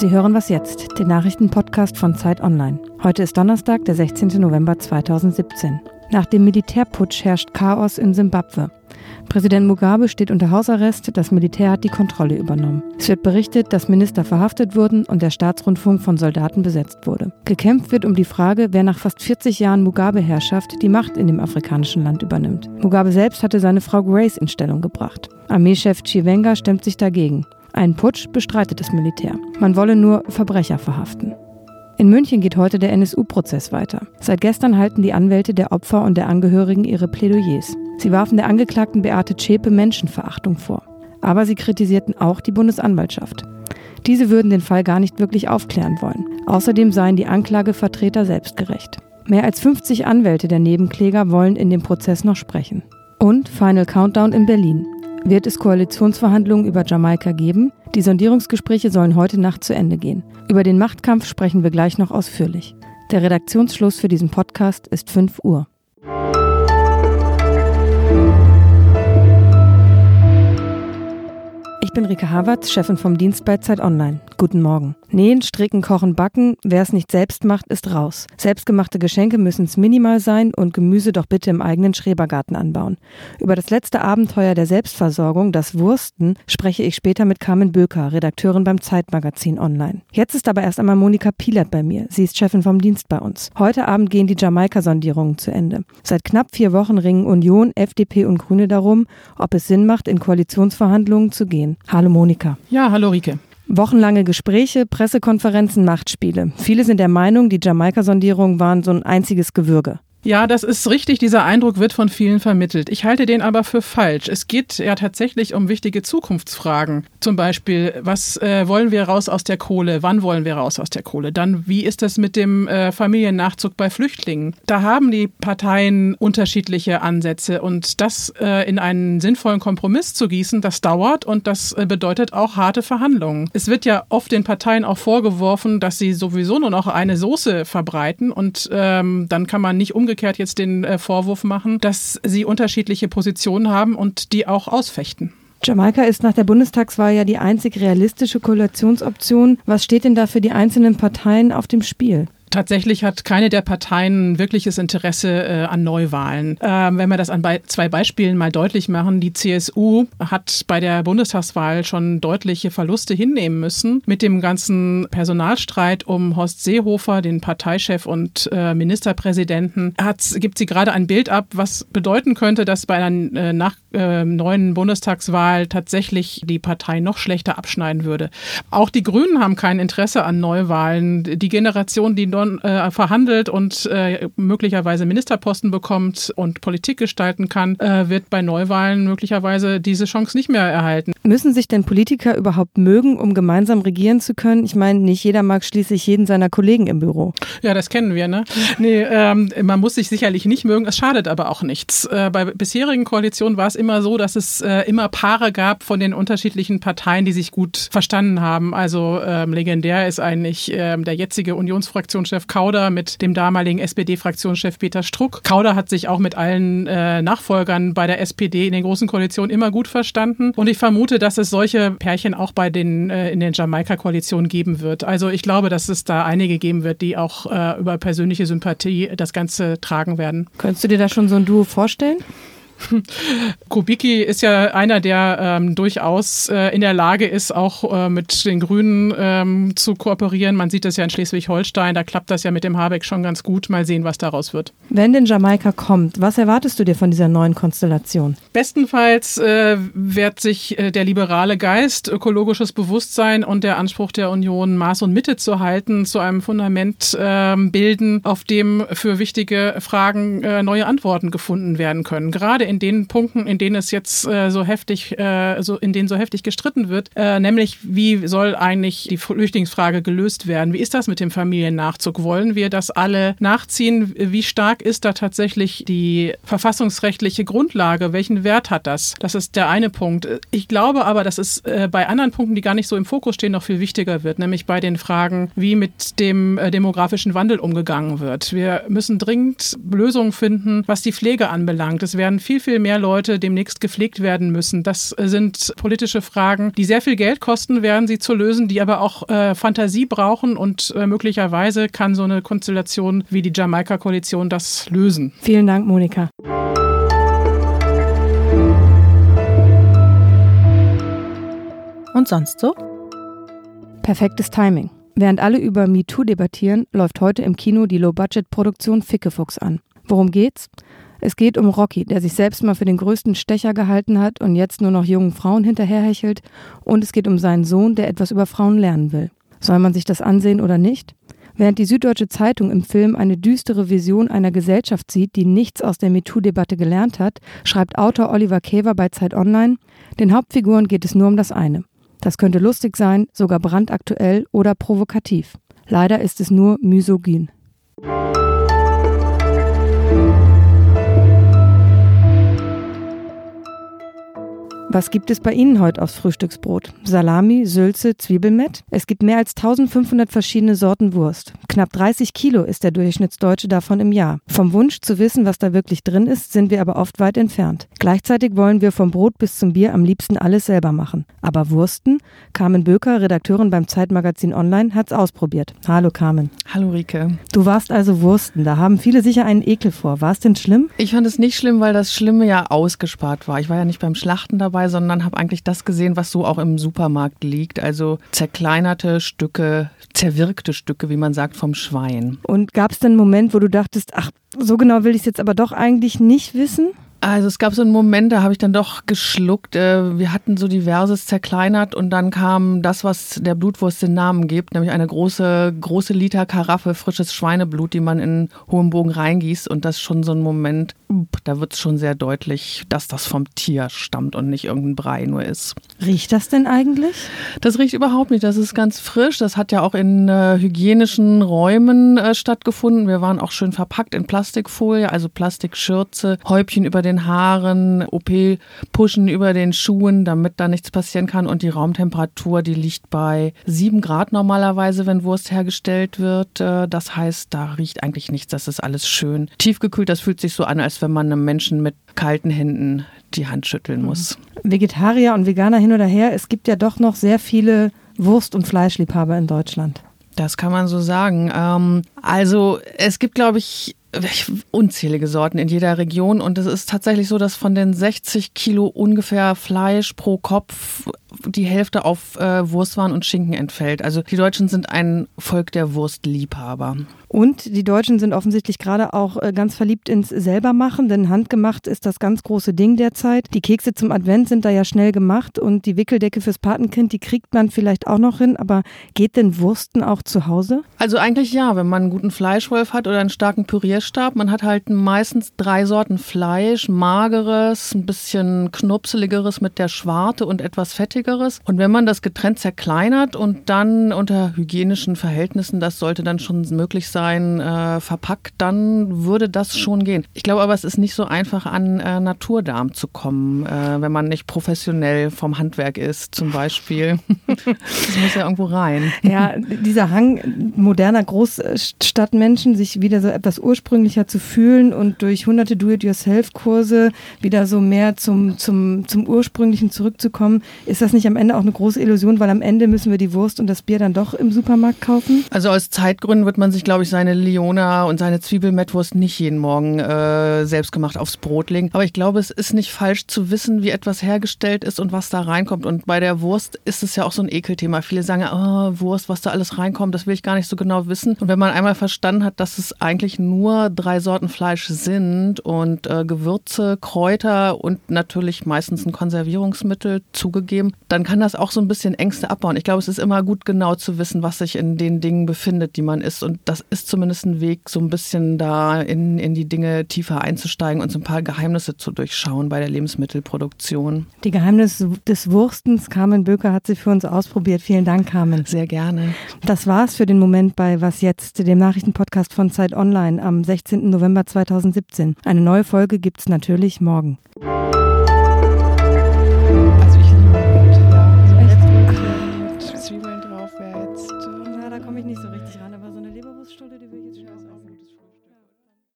Sie hören was jetzt, den Nachrichtenpodcast von Zeit Online. Heute ist Donnerstag, der 16. November 2017. Nach dem Militärputsch herrscht Chaos in Simbabwe. Präsident Mugabe steht unter Hausarrest, das Militär hat die Kontrolle übernommen. Es wird berichtet, dass Minister verhaftet wurden und der Staatsrundfunk von Soldaten besetzt wurde. Gekämpft wird um die Frage, wer nach fast 40 Jahren Mugabe-Herrschaft die Macht in dem afrikanischen Land übernimmt. Mugabe selbst hatte seine Frau Grace in Stellung gebracht. Armeechef Chiwenga stemmt sich dagegen. Einen Putsch bestreitet das Militär. Man wolle nur Verbrecher verhaften. In München geht heute der NSU-Prozess weiter. Seit gestern halten die Anwälte der Opfer und der Angehörigen ihre Plädoyers. Sie warfen der Angeklagten Beate Zschäpe Menschenverachtung vor. Aber sie kritisierten auch die Bundesanwaltschaft. Diese würden den Fall gar nicht wirklich aufklären wollen. Außerdem seien die Anklagevertreter selbstgerecht. Mehr als 50 Anwälte der Nebenkläger wollen in dem Prozess noch sprechen. Und Final Countdown in Berlin. Wird es Koalitionsverhandlungen über Jamaika geben? Die Sondierungsgespräche sollen heute Nacht zu Ende gehen. Über den Machtkampf sprechen wir gleich noch ausführlich. Der Redaktionsschluss für diesen Podcast ist 5 Uhr. Ich bin Rike Havertz, Chefin vom Dienst bei Zeit Online. Guten Morgen. Nähen, stricken, kochen, backen. Wer es nicht selbst macht, ist raus. Selbstgemachte Geschenke müssen es minimal sein und Gemüse doch bitte im eigenen Schrebergarten anbauen. Über das letzte Abenteuer der Selbstversorgung, das Wursten, spreche ich später mit Carmen Böker, Redakteurin beim Zeitmagazin Online. Jetzt ist aber erst einmal Monika Pielert bei mir. Sie ist Chefin vom Dienst bei uns. Heute Abend gehen die Jamaika-Sondierungen zu Ende. Seit knapp vier Wochen ringen Union, FDP und Grüne darum, ob es Sinn macht, in Koalitionsverhandlungen zu gehen. Hallo Monika. Ja, hallo Rike. Wochenlange Gespräche, Pressekonferenzen, Machtspiele. Viele sind der Meinung, die Jamaika-Sondierungen waren so ein einziges Gewürge. Ja, das ist richtig. Dieser Eindruck wird von vielen vermittelt. Ich halte den aber für falsch. Es geht ja tatsächlich um wichtige Zukunftsfragen. Zum Beispiel, was äh, wollen wir raus aus der Kohle? Wann wollen wir raus aus der Kohle? Dann, wie ist das mit dem äh, Familiennachzug bei Flüchtlingen? Da haben die Parteien unterschiedliche Ansätze und das äh, in einen sinnvollen Kompromiss zu gießen, das dauert und das äh, bedeutet auch harte Verhandlungen. Es wird ja oft den Parteien auch vorgeworfen, dass sie sowieso nur noch eine Soße verbreiten und ähm, dann kann man nicht umgehen umgekehrt jetzt den äh, Vorwurf machen, dass sie unterschiedliche Positionen haben und die auch ausfechten. Jamaika ist nach der Bundestagswahl ja die einzig realistische Koalitionsoption. Was steht denn da für die einzelnen Parteien auf dem Spiel? Tatsächlich hat keine der Parteien wirkliches Interesse äh, an Neuwahlen. Ähm, wenn wir das an bei zwei Beispielen mal deutlich machen, die CSU hat bei der Bundestagswahl schon deutliche Verluste hinnehmen müssen. Mit dem ganzen Personalstreit um Horst Seehofer, den Parteichef und äh, Ministerpräsidenten, hat, gibt sie gerade ein Bild ab, was bedeuten könnte, dass bei einer äh, nach, äh, neuen Bundestagswahl tatsächlich die Partei noch schlechter abschneiden würde. Auch die Grünen haben kein Interesse an Neuwahlen. Die Generation, die London äh, verhandelt und äh, möglicherweise Ministerposten bekommt und Politik gestalten kann, äh, wird bei Neuwahlen möglicherweise diese Chance nicht mehr erhalten. Müssen sich denn Politiker überhaupt mögen, um gemeinsam regieren zu können? Ich meine, nicht jeder mag schließlich jeden seiner Kollegen im Büro. Ja, das kennen wir, ne? Nee, ähm, man muss sich sicherlich nicht mögen, es schadet aber auch nichts. Äh, bei bisherigen Koalitionen war es immer so, dass es äh, immer Paare gab von den unterschiedlichen Parteien, die sich gut verstanden haben. Also ähm, legendär ist eigentlich ähm, der jetzige Unionsfraktion Fraktionschef Kauder mit dem damaligen SPD-Fraktionschef Peter Struck. Kauder hat sich auch mit allen äh, Nachfolgern bei der SPD in den großen Koalitionen immer gut verstanden. Und ich vermute, dass es solche Pärchen auch bei den äh, in den Jamaika-Koalitionen geben wird. Also ich glaube, dass es da einige geben wird, die auch äh, über persönliche Sympathie das Ganze tragen werden. Könntest du dir da schon so ein Duo vorstellen? Kubicki ist ja einer, der ähm, durchaus äh, in der Lage ist, auch äh, mit den Grünen ähm, zu kooperieren. Man sieht das ja in Schleswig-Holstein, da klappt das ja mit dem Habeck schon ganz gut. Mal sehen, was daraus wird. Wenn denn Jamaika kommt, was erwartest du dir von dieser neuen Konstellation? Bestenfalls äh, wird sich äh, der liberale Geist, ökologisches Bewusstsein und der Anspruch der Union, Maß und Mitte zu halten, zu einem Fundament ähm, bilden, auf dem für wichtige Fragen äh, neue Antworten gefunden werden können. Gerade in den Punkten, in denen es jetzt äh, so heftig, äh, so in denen so heftig gestritten wird, äh, nämlich wie soll eigentlich die Flüchtlingsfrage gelöst werden? Wie ist das mit dem Familiennachzug? Wollen wir das alle nachziehen? Wie stark ist da tatsächlich die verfassungsrechtliche Grundlage? Welchen Wert hat das? Das ist der eine Punkt. Ich glaube aber, dass es äh, bei anderen Punkten, die gar nicht so im Fokus stehen, noch viel wichtiger wird, nämlich bei den Fragen, wie mit dem äh, demografischen Wandel umgegangen wird. Wir müssen dringend Lösungen finden, was die Pflege anbelangt. Es werden viel viel, viel mehr Leute demnächst gepflegt werden müssen. Das sind politische Fragen, die sehr viel Geld kosten werden, sie zu lösen, die aber auch äh, Fantasie brauchen und äh, möglicherweise kann so eine Konstellation wie die Jamaika-Koalition das lösen. Vielen Dank, Monika. Und sonst so? Perfektes Timing. Während alle über MeToo debattieren, läuft heute im Kino die Low-Budget-Produktion Fickefuchs an. Worum geht's? Es geht um Rocky, der sich selbst mal für den größten Stecher gehalten hat und jetzt nur noch jungen Frauen hinterherhechelt. Und es geht um seinen Sohn, der etwas über Frauen lernen will. Soll man sich das ansehen oder nicht? Während die Süddeutsche Zeitung im Film eine düstere Vision einer Gesellschaft sieht, die nichts aus der MeToo-Debatte gelernt hat, schreibt Autor Oliver Käver bei Zeit Online, den Hauptfiguren geht es nur um das eine. Das könnte lustig sein, sogar brandaktuell oder provokativ. Leider ist es nur misogyn. Was gibt es bei Ihnen heute aufs Frühstücksbrot? Salami, Sülze, Zwiebelmett? Es gibt mehr als 1500 verschiedene Sorten Wurst. Knapp 30 Kilo ist der Durchschnittsdeutsche davon im Jahr. Vom Wunsch zu wissen, was da wirklich drin ist, sind wir aber oft weit entfernt. Gleichzeitig wollen wir vom Brot bis zum Bier am liebsten alles selber machen. Aber Wursten? Carmen Böker, Redakteurin beim Zeitmagazin Online, hat's ausprobiert. Hallo Carmen. Hallo Rike. Du warst also Wursten. Da haben viele sicher einen Ekel vor. War es denn schlimm? Ich fand es nicht schlimm, weil das Schlimme ja ausgespart war. Ich war ja nicht beim Schlachten dabei sondern habe eigentlich das gesehen, was so auch im Supermarkt liegt. Also zerkleinerte Stücke, zerwirkte Stücke, wie man sagt, vom Schwein. Und gab es denn einen Moment, wo du dachtest, ach, so genau will ich es jetzt aber doch eigentlich nicht wissen? Also es gab so einen Moment, da habe ich dann doch geschluckt. Äh, wir hatten so diverses zerkleinert und dann kam das, was der Blutwurst den Namen gibt, nämlich eine große, große Liter Karaffe frisches Schweineblut, die man in hohem Bogen reingießt. Und das ist schon so ein Moment, da wird es schon sehr deutlich, dass das vom Tier stammt und nicht irgendein Brei nur ist. Riecht das denn eigentlich? Das riecht überhaupt nicht. Das ist ganz frisch. Das hat ja auch in äh, hygienischen Räumen äh, stattgefunden. Wir waren auch schön verpackt in Plastikfolie, also Plastikschürze, Häubchen über den den Haaren, OP-Pushen über den Schuhen, damit da nichts passieren kann. Und die Raumtemperatur, die liegt bei sieben Grad normalerweise, wenn Wurst hergestellt wird. Äh, das heißt, da riecht eigentlich nichts. Das ist alles schön tiefgekühlt. Das fühlt sich so an, als wenn man einem Menschen mit kalten Händen die Hand schütteln muss. Vegetarier und Veganer hin oder her, es gibt ja doch noch sehr viele Wurst- und Fleischliebhaber in Deutschland. Das kann man so sagen. Ähm, also es gibt, glaube ich, unzählige Sorten in jeder Region und es ist tatsächlich so, dass von den 60 Kilo ungefähr Fleisch pro Kopf die Hälfte auf äh, Wurstwaren und Schinken entfällt. Also die Deutschen sind ein Volk der Wurstliebhaber. Und die Deutschen sind offensichtlich gerade auch äh, ganz verliebt ins Selbermachen, denn handgemacht ist das ganz große Ding derzeit. Die Kekse zum Advent sind da ja schnell gemacht und die Wickeldecke fürs Patenkind, die kriegt man vielleicht auch noch hin, aber geht denn Wursten auch zu Hause? Also eigentlich ja, wenn man einen guten Fleischwolf hat oder einen starken Pürierstab. Man hat halt meistens drei Sorten Fleisch, mageres, ein bisschen knupseligeres mit der Schwarte und etwas fettigeres. Und wenn man das getrennt zerkleinert und dann unter hygienischen Verhältnissen, das sollte dann schon möglich sein, äh, verpackt, dann würde das schon gehen. Ich glaube aber, es ist nicht so einfach, an äh, Naturdarm zu kommen, äh, wenn man nicht professionell vom Handwerk ist, zum Beispiel. das muss ja irgendwo rein. Ja, dieser Hang moderner Großstadtmenschen, sich wieder so etwas ursprünglicher zu fühlen und durch hunderte Do-it-yourself-Kurse wieder so mehr zum, zum, zum Ursprünglichen zurückzukommen, ist das nicht am Ende auch eine große Illusion, weil am Ende müssen wir die Wurst und das Bier dann doch im Supermarkt kaufen? Also aus Zeitgründen wird man sich, glaube ich, seine Leona und seine Zwiebelmettwurst nicht jeden Morgen äh, selbst gemacht aufs Brot legen. Aber ich glaube, es ist nicht falsch zu wissen, wie etwas hergestellt ist und was da reinkommt. Und bei der Wurst ist es ja auch so ein Ekelthema. Viele sagen, oh, Wurst, was da alles reinkommt, das will ich gar nicht so genau wissen. Und wenn man einmal verstanden hat, dass es eigentlich nur drei Sorten Fleisch sind und äh, Gewürze, Kräuter und natürlich meistens ein Konservierungsmittel zugegeben, dann kann das auch so ein bisschen Ängste abbauen. Ich glaube, es ist immer gut genau zu wissen, was sich in den Dingen befindet, die man isst. Und das ist zumindest ein Weg, so ein bisschen da in, in die Dinge tiefer einzusteigen und so ein paar Geheimnisse zu durchschauen bei der Lebensmittelproduktion. Die Geheimnisse des Wurstens, Carmen Böker hat sie für uns ausprobiert. Vielen Dank, Carmen. Sehr gerne. Das war's für den Moment bei Was Jetzt, dem Nachrichtenpodcast von Zeit Online am 16. November 2017. Eine neue Folge gibt's natürlich morgen.